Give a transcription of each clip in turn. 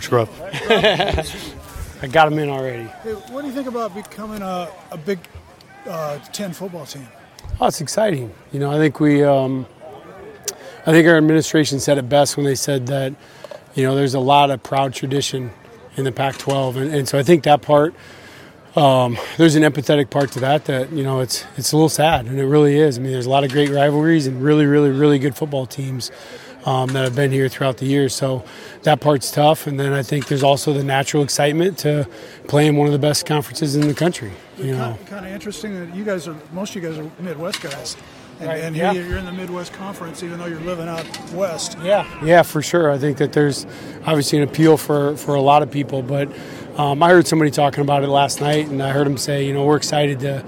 Coach Grubb. I got him in already. Hey, what do you think about becoming a, a Big uh, Ten football team? Oh, it's exciting. You know, I think we, um, I think our administration said it best when they said that, you know, there's a lot of proud tradition in the Pac-12, and, and so I think that part, um, there's an empathetic part to that that you know it's it's a little sad, and it really is. I mean, there's a lot of great rivalries and really, really, really good football teams um, that have been here throughout the years. So that part's tough. And then I think there's also the natural excitement to play in one of the best conferences in the country. You know, kind of interesting that you guys are most of you guys are Midwest guys. And, Right, and yeah. you're in the Midwest Conference, even though you're living out west. Yeah, yeah, for sure. I think that there's obviously an appeal for, for a lot of people, but um, I heard somebody talking about it last night, and I heard him say, you know, we're excited to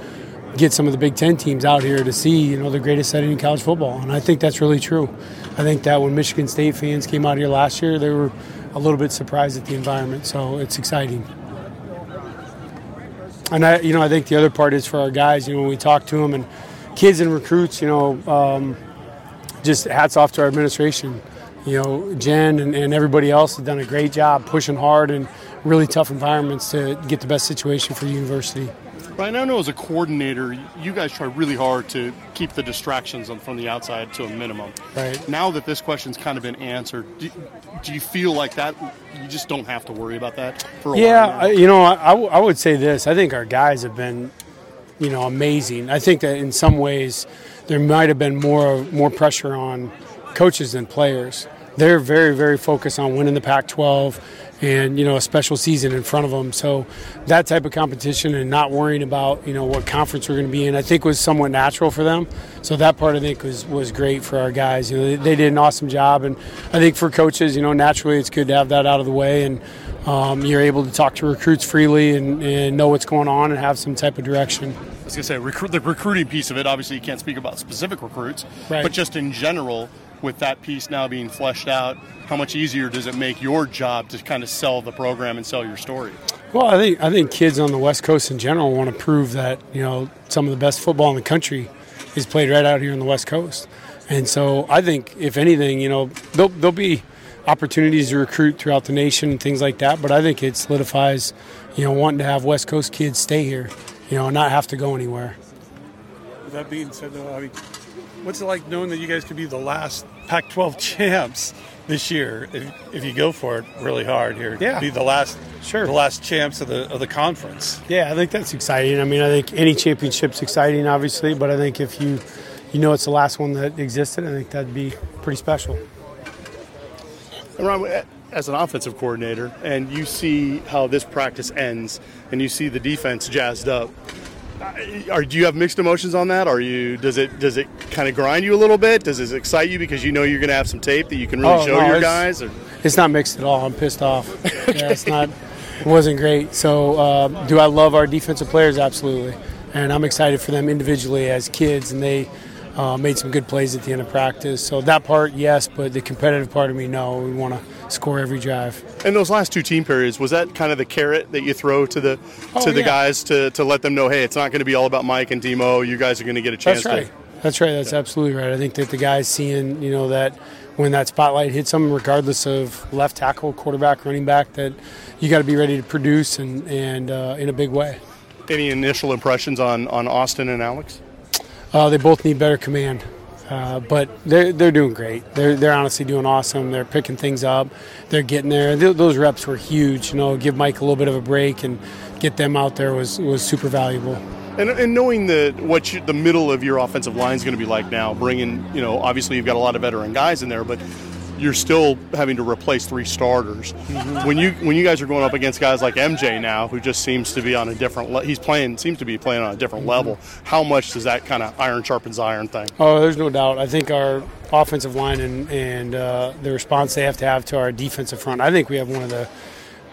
get some of the Big Ten teams out here to see, you know, the greatest setting in college football, and I think that's really true. I think that when Michigan State fans came out here last year, they were a little bit surprised at the environment, so it's exciting. And I, you know, I think the other part is for our guys. You know, when we talk to them and kids and recruits, you know, um, just hats off to our administration. You know, Jen and, and everybody else have done a great job pushing hard in really tough environments to get the best situation for the university. Ryan, I know as a coordinator, you guys try really hard to keep the distractions from the outside to a minimum. Right. Now that this question's kind of been answered, do, do you feel like that you just don't have to worry about that for a Yeah, while? I- you know, I would say this. I think our guys have been, you know, amazing. I think that in some ways there might have been more more pressure on coaches than players. They're very very focused on winning the Pac-12 and you know a special season in front of them. So that type of competition and not worrying about you know what conference we're going to be in, I think was somewhat natural for them. So that part I think was was great for our guys. You know, they, they did an awesome job, and I think for coaches, you know, naturally it's good to have that out of the way and. Um, you're able to talk to recruits freely and, and know what's going on and have some type of direction. I was going to say recruit, the recruiting piece of it. Obviously, you can't speak about specific recruits, Right. but just in general, with that piece now being fleshed out, how much easier does it make your job to kind of sell the program and sell your story? Well, I think I think kids on the West Coast in general want to prove that you know some of the best football in the country is played right out here on the West Coast, and so I think if anything, you know, there'll, there'll be opportunities to recruit throughout the nation and things like that. But I think it solidifies, you know, wanting to have West Coast kids stay here, you know, and not have to go anywhere. With that being said, though, I mean, what's it like knowing that you guys could be the last Pac-12 champs this year if, if you go for it really hard here? Yeah. be the last, Sure. the last champs of the of the conference. Yeah, I think that's exciting. I mean, I think any championship's exciting, obviously, but I think if you you know it's the last one that existed, I think that'd be pretty special. And Ron, as an offensive coordinator, and you see how this practice ends, and you see the defense jazzed up. Uh, Are do you have mixed emotions on that? Are you does it does it kind of grind you a little bit? Does it excite you because you know you're going to have some tape that you can really Oh, show no, your it's- guys? Or? It's not mixed at all. I'm pissed off. Yeah, it's not. It wasn't great. So, uh, do I love our defensive players? Absolutely, and I'm excited for them individually as kids, and they uh, made some good plays at the end of practice. So that part, yes, but the competitive part of me, no. We want to score every drive. In those last two team periods, was that kind of the carrot that you throw to the Oh, to the yeah. guys to, to let them know, hey, it's not going to be all about Mike and Demo. You guys are going to get a chance That's right. to. That's right. That's absolutely right. I think that the guys seeing, you know, that when that spotlight hits them, regardless of left tackle, quarterback, running back, that you got to be ready to produce and and uh, in a big way. Any initial impressions on, on Austin and Alex? Uh, they both need better command, uh, but they're they're doing great. They're they're honestly doing awesome. They're picking things up. They're getting there. Th- those reps were huge. You know, give Mike a little bit of a break and get them out there was was super valuable. And, and knowing the what you, the middle of your offensive line is going to be like now, bringing you know obviously you've got a lot of veteran guys in there, but you're still having to replace three starters. When you when you guys are going up against guys like MJ now, who just seems to be on a different le- he's playing seems to be playing on a different level. How much does that kind of iron sharpens iron thing? Oh, there's no doubt. I think our offensive line and, and uh, the response they have to have to our defensive front, I think we have one of the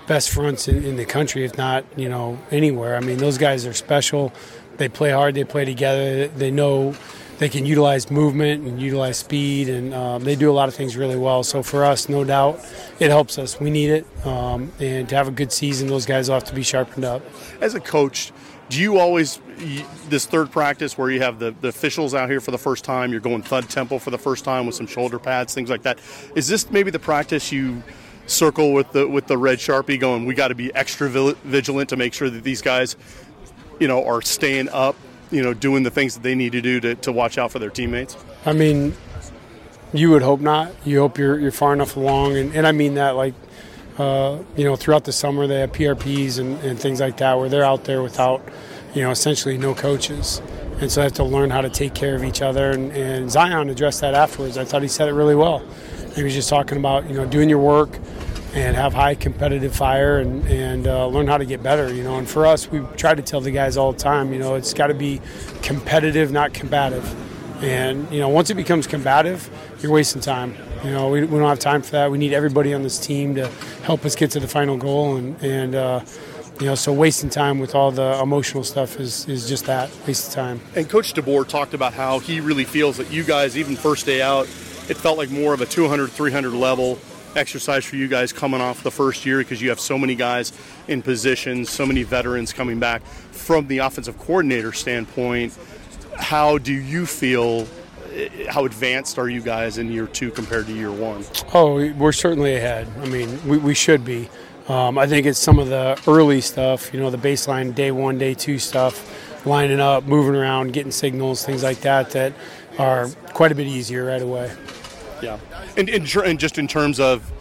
best fronts in, in the country, if not, you know, anywhere. I mean, those guys are special. They play hard. They play together. They know they can utilize movement and utilize speed, and um, they do a lot of things really well. So for us, no doubt, it helps us. We need it, um, and to have a good season, those guys will have to be sharpened up. As a coach, do you always this third practice where you have the, the officials out here for the first time, you're going thud tempo for the first time with some shoulder pads, things like that? Is this maybe the practice you circle with the with the red sharpie, going, we got to be extra vigilant to make sure that these guys, you know, are staying up, you know, doing the things that they need to do to, to watch out for their teammates? I mean, you would hope not. You hope you're you're far enough along, and, and I mean that like. Uh, you know, throughout the summer they have PRPs and, and things like that where they're out there without, you know, essentially no coaches and so they have to learn how to take care of each other. And, and, Zion addressed that afterwards. I thought he said it really well. He was just talking about you know doing your work and have high competitive fire and, and uh, learn how to get better. You know, and for us, we try to tell the guys all the time. You know, it's got to be competitive, not combative. And you know, once it becomes combative, you're wasting time. You know, we, we don't have time for that. We need everybody on this team to help us get to the final goal. And and uh, you know, so wasting time with all the emotional stuff is is just that waste of time. And Coach DeBoer talked about how he really feels that you guys, even first day out, it felt like more of a 200, 300 level exercise for you guys coming off the first year because you have so many guys in positions, so many veterans coming back. From the offensive coordinator standpoint, how do you feel? How advanced are you guys in year two compared to year one? Oh, we're certainly ahead. I mean, we, we should be. Um, I think it's some of the early stuff, you know, the baseline day one, day two stuff, lining up, moving around, getting signals, things like that, that are quite a bit easier right away. Yeah, and, and, and just in terms of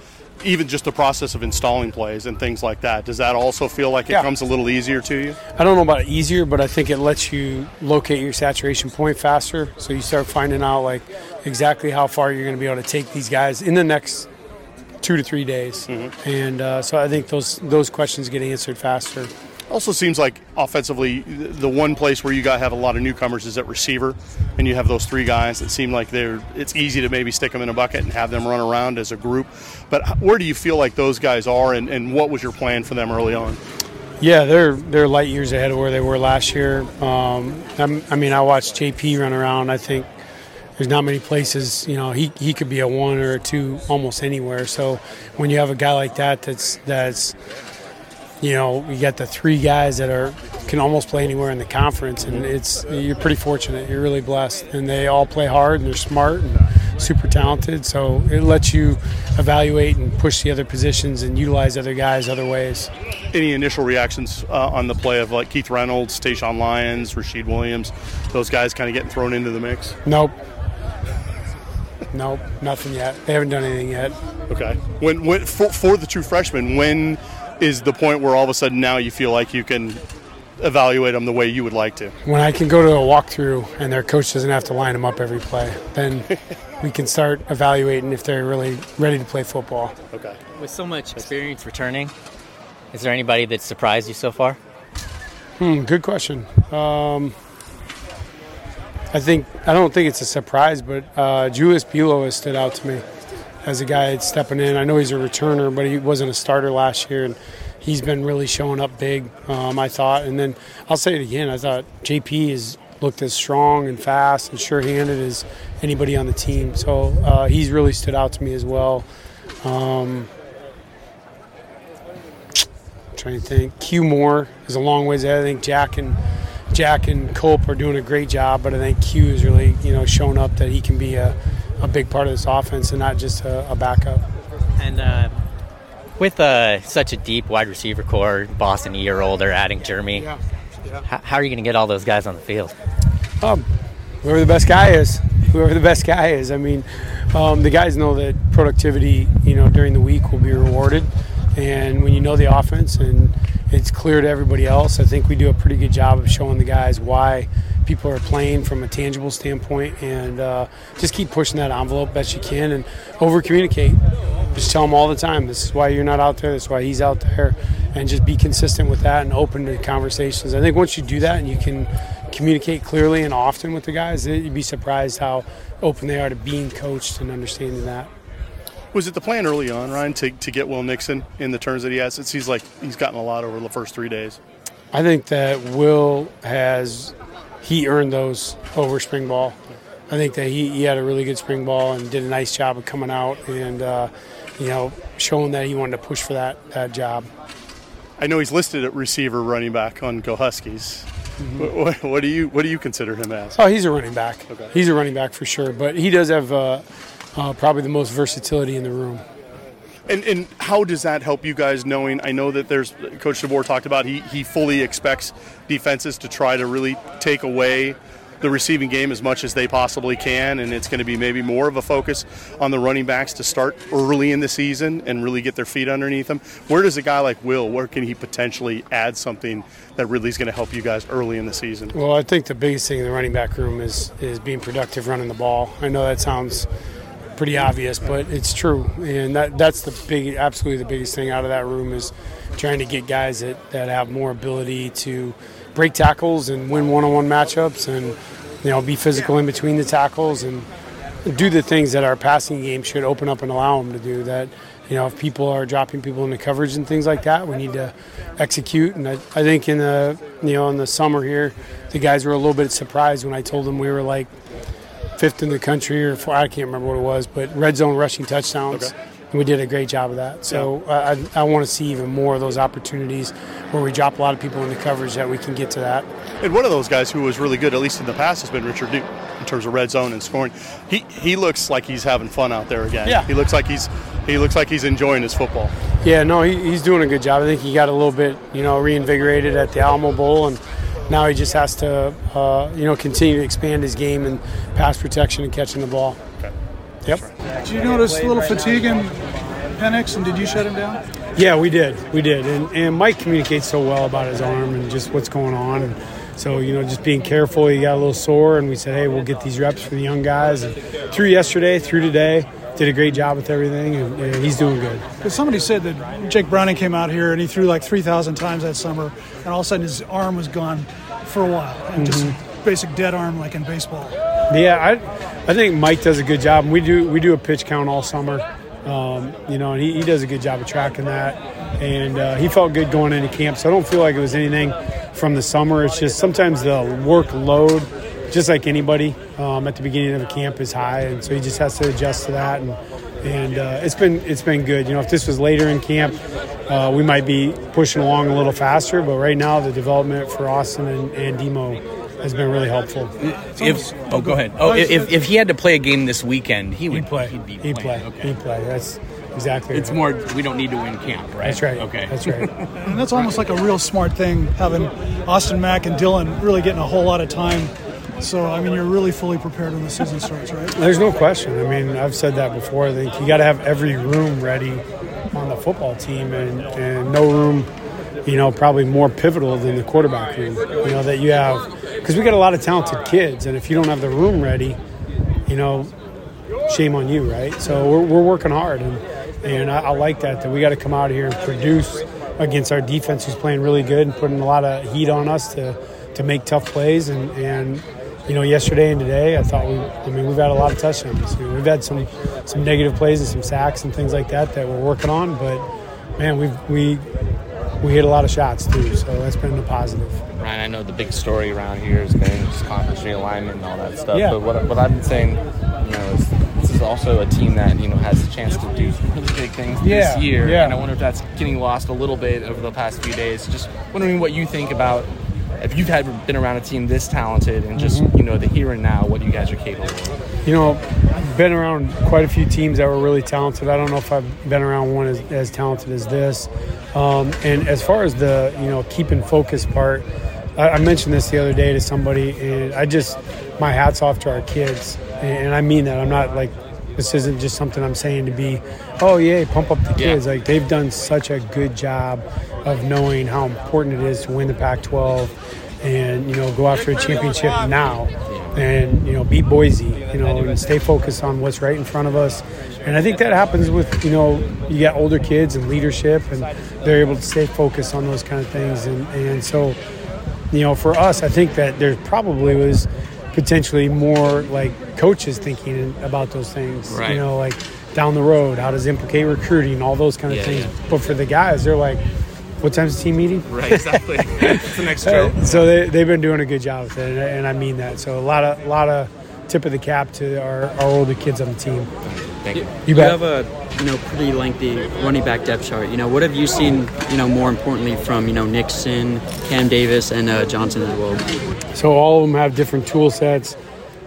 even just the process of installing plays and things like that, does that also feel like it yeah. comes a little easier to you? I don't know about easier, but I think it lets you locate your saturation point faster. So you start finding out like exactly how far you're going to be able to take these guys in the next two to three days, mm-hmm. and uh, so I think those those questions get answered faster. Also seems like offensively, the one place where you got have a lot of newcomers is at receiver, and you have those three guys that seem like they're. It's easy to maybe stick them in a bucket and have them run around as a group. But where do you feel like those guys are, and, and what was your plan for them early on? Yeah, they're they're light years ahead of where they were last year. Um, I mean, I watched JP run around. I think there's not many places. You know, he, he could be a one or a two almost anywhere. So when you have a guy like that, that's that's you know, you got the three guys that are can almost play anywhere in the conference, and it's you're pretty fortunate. You're really blessed, and they all play hard and they're smart and super talented. So it lets you evaluate and push the other positions and utilize other guys other ways. Any initial reactions uh, on the play of like Keith Reynolds, Taeshaun Lyons, Rashid Williams, those guys kind of getting thrown into the mix? Nope. nope, nothing yet. They haven't done anything yet. Okay. When, when for, for the two freshmen, when is the point where all of a sudden now you feel like you can evaluate them the way you would like to? When I can go to a walkthrough and their coach doesn't have to line them up every play, then we can start evaluating if they're really ready to play football. Okay. With so much experience returning, is there anybody that surprised you so far? Hmm, good question. Um, I think I don't think it's a surprise, but uh, Julius Buelow has stood out to me as a guy stepping in. I know he's a returner, but he wasn't a starter last year, and he's been really showing up big. Um, I thought, and then I'll say it again. I thought JP has looked as strong and fast and sure-handed as anybody on the team. So uh, he's really stood out to me as well. Um, trying to think. Q Moore is a long ways ahead. I think Jack and Jack and Culp are doing a great job, but I think Q is really you know shown up that he can be a a big part of this offense and not just a, a backup. And uh, with uh, such a deep wide receiver core, Boston a year older, adding Germie, yeah. Yeah. H- how are you going to get all those guys on the field? Um, whoever the best guy is, whoever the best guy is. I mean, um, the guys know that productivity, you know, during the week will be rewarded, and when you know the offense and it's clear to everybody else, I think we do a pretty good job of showing the guys why people are playing from a tangible standpoint and uh, just keep pushing that envelope best you can and over communicate. Just tell them all the time, this is why you're not out there, this is why he's out there, and just be consistent with that and open to conversations. I think once you do that and you can communicate clearly and often with the guys, you'd be surprised how open they are to being coached and understanding that. Was it the plan early on, Ryan, to, to get Will Nixon in the turns that he has? It seems like he's gotten a lot over the first three days. I think that Will has he earned those over spring ball. I think that he, he had a really good spring ball and did a nice job of coming out and uh, you know showing that he wanted to push for that that job. I know he's listed at receiver, running back on Go Huskies. Mm-hmm. What, what, do you what do you consider him as? Oh, he's a running back. Okay. He's a running back for sure, but he does have uh, uh, probably the most versatility in the room. And, and how does that help you guys knowing? I know that there's Coach DeBoer talked about he, he fully expects defenses to try to really take away the receiving game as much as they possibly can, and it's going to be maybe more of a focus on the running backs to start early in the season and really get their feet underneath them. Where does a guy like Will, where can he potentially add something that really is going to help you guys early in the season? Well, I think the biggest thing in the running back room is is being productive running the ball. I know that sounds pretty obvious, but it's true, and that that's the big, absolutely the biggest thing out of that room is trying to get guys that, that have more ability to break tackles and win one-on-one matchups, and you know be physical in between the tackles and do the things that our passing game should open up and allow them to do. That you know if people are dropping people into coverage and things like that, we need to execute. And I, I think in the you know in the summer here, the guys were a little bit surprised when I told them we were like fifth in the country or four, I can't remember what it was, but red zone rushing touchdowns. Okay. And we did a great job of that. So uh, I, I want to see even more of those opportunities where we drop a lot of people in the coverage that we can get to that. And one of those guys who was really good, at least in the past, has been Richard Duke in terms of red zone and scoring. He he looks like he's having fun out there again. Yeah. He looks like he's he looks like he's enjoying his football. Yeah, no, he, he's doing a good job. I think he got a little bit, you know, reinvigorated at the Alamo Bowl, and now he just has to, uh, you know, continue to expand his game and pass protection and catching the ball. Okay. Yep. Did you notice a little fatigue in Penix, and did you shut him down? Yeah, we did. We did. And, and Mike communicates so well about his arm and just what's going on. And so, you know, just being careful. He got a little sore, and we said, hey, we'll get these reps for the young guys. And through yesterday, through today, did a great job with everything, and, and he's doing good. Because somebody said that Jake Browning came out here and he threw like 3,000 times that summer, and all of a sudden his arm was gone for a while, and just basic dead arm like in baseball. Yeah, I, I think Mike does a good job. We do we do a pitch count all summer, um, you know, and he, he does a good job of tracking that. And uh, he felt good going into camp, so I don't feel like it was anything from the summer. It's just sometimes the workload, just like anybody, um, at the beginning of a camp is high, and so he just has to adjust to that. And and uh, it's been it's been good. You know, if this was later in camp, uh, we might be pushing along a little faster. But right now, the development for Austin and, and Demo has been really helpful. If oh, go ahead. Oh, if, if he had to play a game this weekend, he would He'd play. He'd be He'd playing. play. Okay. He'd play. That's exactly. It's right. more we don't need to win camp, right? That's right. Okay. That's right. And that's almost like a real smart thing, having Austin Mack and Dylan really getting a whole lot of time. So, I mean, you're really fully prepared when the season starts, right? There's no question. I mean, I've said that before. I think you got to have every room ready on the football team, and, and no room, you know, probably more pivotal than the quarterback room. You know that you have because we got a lot of talented kids, and if you don't have the room ready, you know, shame on you, right? So we're, we're working hard, and and I, I like that that we got to come out here and produce against our defense, who's playing really good and putting a lot of heat on us to to make tough plays, and and you know, yesterday and today, I thought we. I mean, we've had a lot of touchdowns. You know, we've had some some negative plays and some sacks and things like that that we're working on, but man, we've we we hit a lot of shots too, so that's been a positive. Ryan, I know the big story around here has been just conference realignment and all that stuff. Yeah. But what, what I've been saying, you know, is this is also a team that you know has a chance to do some really big things Yeah, this year. yeah. And I wonder if that's getting lost a little bit over the past few days. Just wondering what you think about if you've had been around a team this talented and just Mm-hmm. you know the here and now, what you guys are capable of. You know, I've been around quite a few teams that were really talented. I don't know if I've been around one as, as talented as this. Um, and as far as the you know keeping focus part, I, I mentioned this the other day to somebody, and I just my hats off to our kids, and, and I mean that. I'm not like this isn't just something I'm saying to be, oh yay, pump up the Yeah. kids. Like they've done such a good job of knowing how important it is to win the Pac-12, and you know go after a championship now and you know beat Boise, you know, and stay focused on what's right in front of us. And I think that happens with you know you got older kids and leadership, and they're able to stay focused on those kind of things. And and so you know for us, I think that there probably was potentially more like coaches thinking about those things. Right. You know, like down the road, how does it implicate recruiting, all those kind of Yeah, things. yeah. But for the guys, they're like, what time's the team meeting? Right, exactly. That's the next stroke. Uh, so they, they've been doing a good job with it, and, and I mean that. So a lot of lot of tip of the cap to our, our older kids on the team. Thank you. You You bet. have a you know pretty lengthy running back depth chart. You know what have you seen? You know more importantly from you know Nixon, Cam Davis, and uh, Johnson as well. So all of them have different tool sets.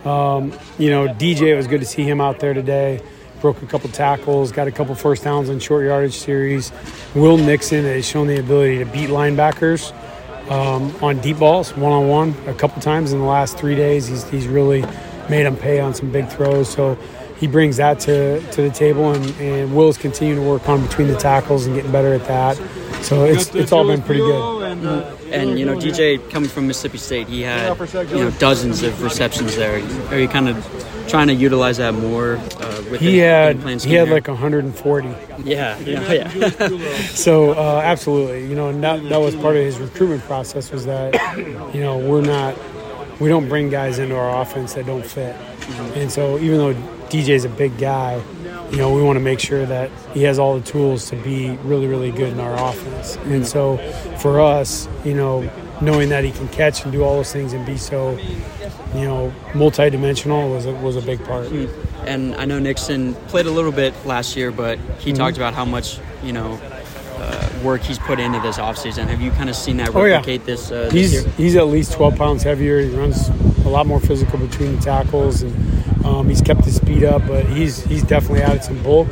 Um, you know, DJ, it was good to see him out there today. broke a couple tackles, got a couple first downs on short yardage series. Will Nixon has shown the ability to beat linebackers um, on deep balls, one on one, a couple times in the last three days. He's, he's really made them pay on some big throws. So he brings that to, to the table, and, and Will's continuing to work on between the tackles and getting better at that. So it's, it's all been pretty good. And you know, DJ coming from Mississippi State, he had you know dozens of receptions there. Are you kind of trying to utilize that more? Uh, with He the had he had here? like 140. yeah, yeah, yeah. So uh, absolutely, you know, and that, that was part of his recruitment process was that, you know, we're not, we don't bring guys into our offense that don't fit, and so even though DJ's a big guy, you know, we want to make sure that he has all the tools to be really, really good in our offense, and so for us, you know, knowing that he can catch and do all those things and be so, you know, multi-dimensional was a, was a big part. And I know Nixon played a little bit last year, but he Mm-hmm. talked about how much you know uh, work he's put into this offseason. Have you kind of seen that Oh, yeah. replicate this uh, this He's year? he's at least 12 pounds heavier. He runs a lot more physical between the tackles, and um, he's kept his speed up. But he's he's definitely added some bulk,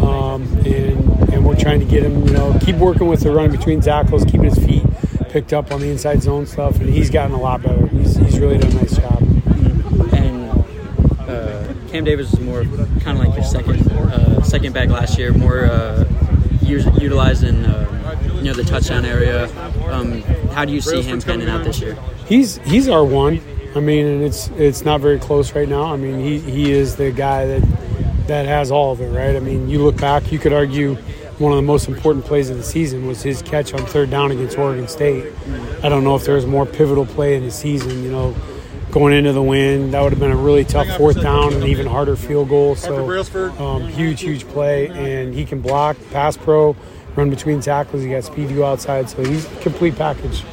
um, and and we're trying to get him, you know, keep working with the run between tackles, keeping his feet picked up on the inside zone stuff, and he's gotten a lot better. He's, he's really done a nice job. And uh, Cam Davis is more kind of like your second uh, second back last year, more uh, utilizing uh, you know the touchdown area. Um, how do you see him panning out this year? He's he's our one. I mean, and it's it's not very close right now. I mean, he, he is the guy that that has all of it, right? I mean, you look back, you could argue one of the most important plays of the season was his catch on third down against Oregon State. I don't know if there was more pivotal play in the season. You know, going into the wind, that would have been a really tough fourth down and even harder field goal. So um, huge, huge play, and he can block, pass pro, run between tackles. He got speed to go outside, so he's complete package.